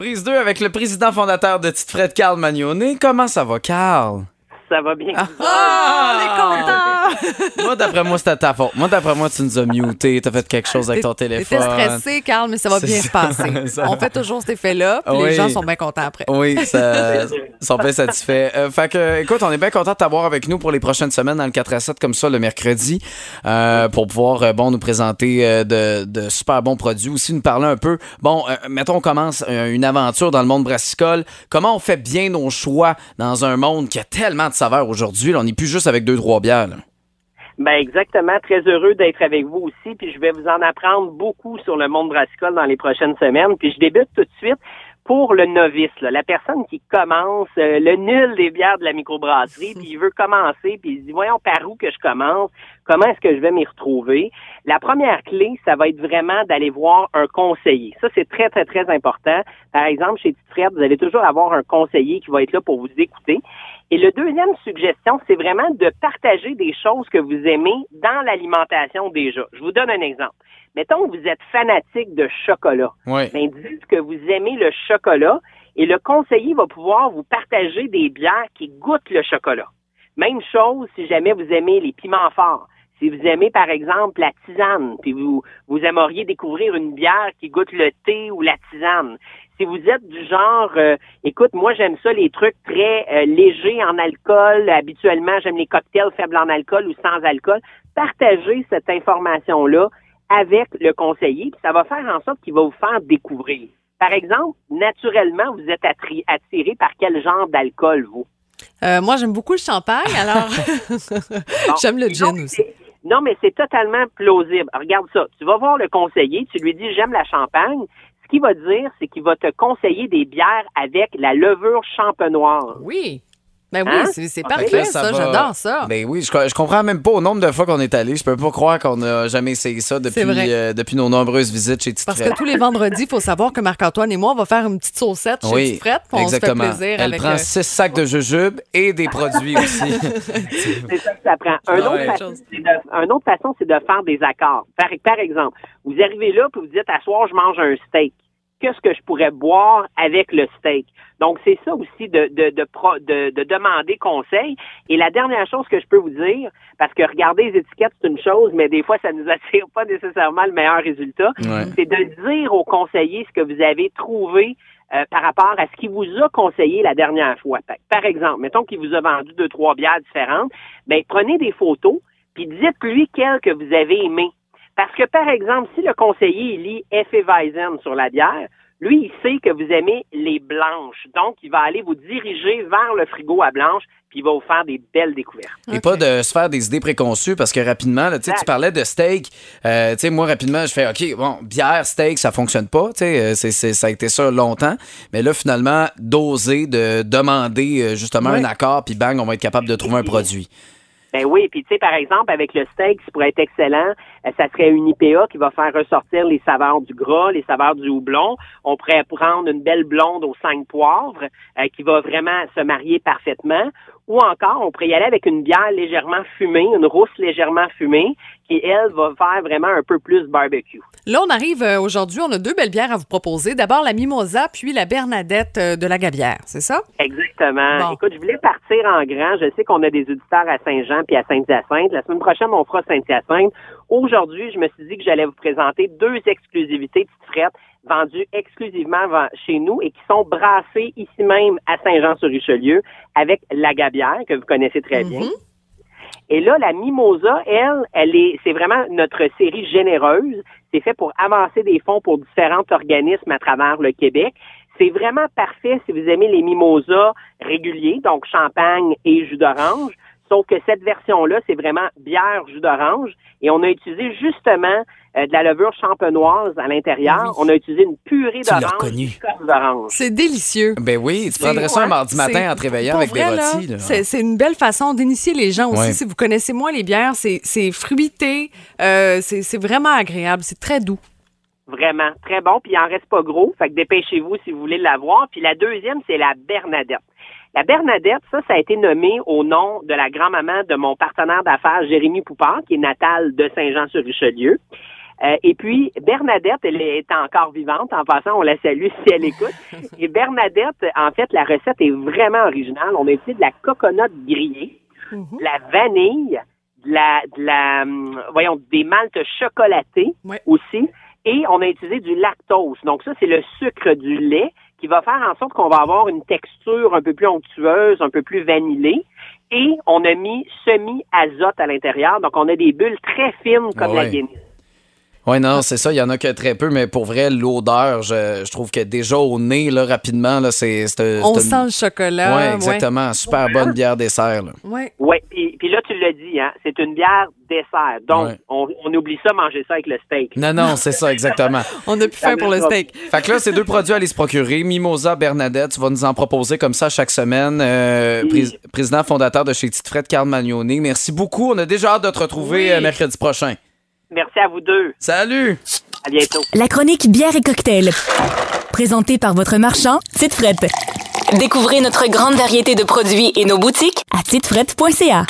Prise 2 avec le président fondateur de Tite Fred, Carl Magnone. Comment ça va, Carl? Ça va bien. Ah, on est content! Moi, d'après moi, c'était ta faute. Moi, d'après moi, tu nous as muté. T'as fait quelque chose avec ton téléphone. T'étais stressé, Carl, mais ça va bien se passer. Ça- On fait toujours cet effet-là, puis Oui. les gens sont bien contents après. Oui, ça, sont bien satisfaits. Euh, fait que, écoute, on est bien content de t'avoir avec nous pour les prochaines semaines dans le 4 à 7 comme ça le mercredi euh, pour pouvoir euh, bon nous présenter de, de super bons produits aussi nous parler un peu. Bon, euh, mettons on commence une aventure dans le monde brassicole. Comment on fait bien nos choix dans un monde qui a tellement de saveurs aujourd'hui. On n'est plus juste avec deux trois bières. là. Ben exactement, très heureux d'être avec vous aussi, puis je vais vous en apprendre beaucoup sur le monde brassicole dans les prochaines semaines. Puis je débute tout de suite pour le novice, là, la personne qui commence, euh, le nul des bières de la microbrasserie, puis il veut commencer, puis il dit voyons par où que je commence, comment est-ce que je vais m'y retrouver. La première clé, ça va être vraiment d'aller voir un conseiller. Ça, c'est très, très, très important. Par exemple, chez Tite Fred, vous allez toujours avoir un conseiller qui va être là pour vous écouter. Et le deuxième suggestion, c'est vraiment de partager des choses que vous aimez dans l'alimentation déjà. Je vous donne un exemple. Mettons que vous êtes fanatique de chocolat. Oui. Ben, dites que vous aimez le chocolat et le conseiller va pouvoir vous partager des bières qui goûtent le chocolat. Même chose si jamais vous aimez les piments forts. Si vous aimez, par exemple, la tisane, puis vous, vous aimeriez découvrir une bière qui goûte le thé ou la tisane. Si vous êtes du genre, euh, écoute, moi j'aime ça les trucs très euh, légers en alcool. Habituellement, j'aime les cocktails faibles en alcool ou sans alcool. Partagez cette information-là avec le conseiller, puis ça va faire en sorte qu'il va vous faire découvrir. Par exemple, naturellement, vous êtes attiré par quel genre d'alcool, vous? Euh, moi, j'aime beaucoup le champagne, alors Bon. j'aime le gin aussi. Non, mais c'est totalement plausible. Regarde ça. Tu vas voir le conseiller, tu lui dis j'aime la champagne. Ce qu'il va dire, c'est qu'il va te conseiller des bières avec la levure champenoise. Oui. Ben oui, Hein? c'est c'est Fait que parfait, ça. va- J'adore ça. Ben oui, je, je comprends même pas au nombre de fois qu'on est allé. Je peux pas croire qu'on n'a jamais essayé ça depuis, euh, depuis nos nombreuses visites chez Tite Parce que tous les vendredis, il faut savoir que Marc-Antoine et moi, on va faire une petite saucette chez Oui, Frette, on exactement. se fait plaisir Elle avec prend euh, six sacs de jujubes et des produits aussi. C'est ça que ça prend. Un Ouais. autre, façon, c'est de, un autre façon, c'est de faire des accords. Par, par exemple, vous arrivez là puis vous dites, à soir, je mange un steak. Qu'est-ce que je pourrais boire avec le steak? Donc, c'est ça aussi de, de, de, pro- de, de demander conseil. Et la dernière chose que je peux vous dire, parce que regarder les étiquettes, c'est une chose, mais des fois, ça nous attire pas nécessairement le meilleur résultat, Ouais. c'est de dire au conseiller ce que vous avez trouvé euh, par rapport à ce qu'il vous a conseillé la dernière fois. Par- exemple, mettons qu'il vous a vendu deux, trois bières différentes, ben prenez des photos, puis dites-lui quelle que vous avez aimé. Parce que, par exemple, si le conseiller il lit Hefeweizen sur la bière, lui, il sait que vous aimez les blanches. Donc, il va aller vous diriger vers le frigo à blanche, puis il va vous faire des belles découvertes. Et pas de se faire des idées préconçues parce que rapidement, là, tu parlais de steak. Euh, tu sais, moi, rapidement, je fais OK, bon, bière, steak, ça fonctionne pas. Tu sais, euh, c'est- c'est- ça a été ça longtemps. Mais là, finalement, d'oser, de demander euh, justement un accord, puis bang, on va être capable de trouver un produit. Ben oui, puis tu sais, par exemple, avec le steak, ce pourrait être excellent, euh, ça serait une IPA qui va faire ressortir les saveurs du gras, les saveurs du houblon. On pourrait prendre une belle blonde aux cinq poivres euh, qui va vraiment se marier parfaitement. Ou encore, on pourrait y aller avec une bière légèrement fumée, une rousse légèrement fumée, qui, elle, va faire vraiment un peu plus barbecue. Là, on arrive euh, aujourd'hui, on a deux belles bières à vous proposer. D'abord la Mimosa, puis la Bernadette euh, de la Gabière, c'est ça? Exactement. Bon. Écoute, je voulais partir en grand. Je sais qu'on a des auditeurs à Saint-Jean puis à Saint-Hyacinthe. La semaine prochaine, on fera Saint-Hyacinthe. Aujourd'hui, je me suis dit que j'allais vous présenter deux exclusivités de frettes vendues exclusivement chez nous et qui sont brassées ici même à Saint-Jean-sur-Richelieu avec la Gabière, que vous connaissez très bien. Mhm. Et là, la Mimosa, elle, elle est, c'est vraiment notre série généreuse. C'est fait pour avancer des fonds pour différents organismes à travers le Québec. C'est vraiment parfait si vous aimez les mimosas réguliers, donc champagne et jus d'orange. Sauf que cette version-là, c'est vraiment bière, jus d'orange. Et on a utilisé justement euh, de la levure champenoise à l'intérieur. Oui. On a utilisé une purée Tu l'as d'orange. C'est délicieux. Ben oui, tu prendrais ça un mardi matin en te réveillant avec des vrai, rôtis. C'est une belle façon d'initier les gens aussi. Ouais. Si vous connaissez moins les bières, c'est fruité, euh, c'est c'est vraiment agréable, c'est très doux. Vraiment, très bon. Puis il en reste pas gros. Fait que dépêchez-vous si vous voulez l'avoir. Puis la deuxième, c'est la Bernadette. La Bernadette, ça, ça a été nommé au nom de la grand-maman de mon partenaire d'affaires, Jérémy Poupard, qui est natal de Saint-Jean-sur-Richelieu. Euh, et puis, Bernadette, elle est encore vivante. En passant, on la salue si elle écoute. Et Bernadette, en fait, la recette est vraiment originale. On a utilisé de la coconut grillée, Mhm. de la vanille, de la, de la, hum, voyons, des maltes chocolatées Ouais. aussi. Et on a utilisé du lactose. Donc ça, c'est le sucre du lait qui va faire en sorte qu'on va avoir une texture un peu plus onctueuse, un peu plus vanillée. Et on a mis semi-azote à l'intérieur. Donc on a des bulles très fines comme la. Guinness. Oui, non, c'est ça. Il y en a que très peu, mais pour vrai, l'odeur, je, je trouve que déjà au nez, là, rapidement, là, c'est. c'est- On c'est sent le chocolat. Oui, exactement. Super bonne bière dessert. Là. Ouais. Ouais. Oui, puis, puis là, tu l'as dit, hein, c'est une bière dessert. Donc, Ouais. on, on oublie ça, manger ça avec le steak. Non, non, c'est ça, exactement. On a plus faim pour le steak. Fait que là, ces deux produits à aller se procurer. Mimosa, Bernadette, tu vas nous en proposer comme ça chaque semaine. Euh, Oui. pré- président fondateur de chez Tite Fred, Carl Magnoni. Merci beaucoup. On a déjà hâte de te retrouver Oui. euh, mercredi prochain. Merci à vous deux. Salut! À bientôt. La chronique bière et cocktail. Présentée par votre marchand, Tite Frette. Découvrez notre grande variété de produits et nos boutiques À titefrette.ca.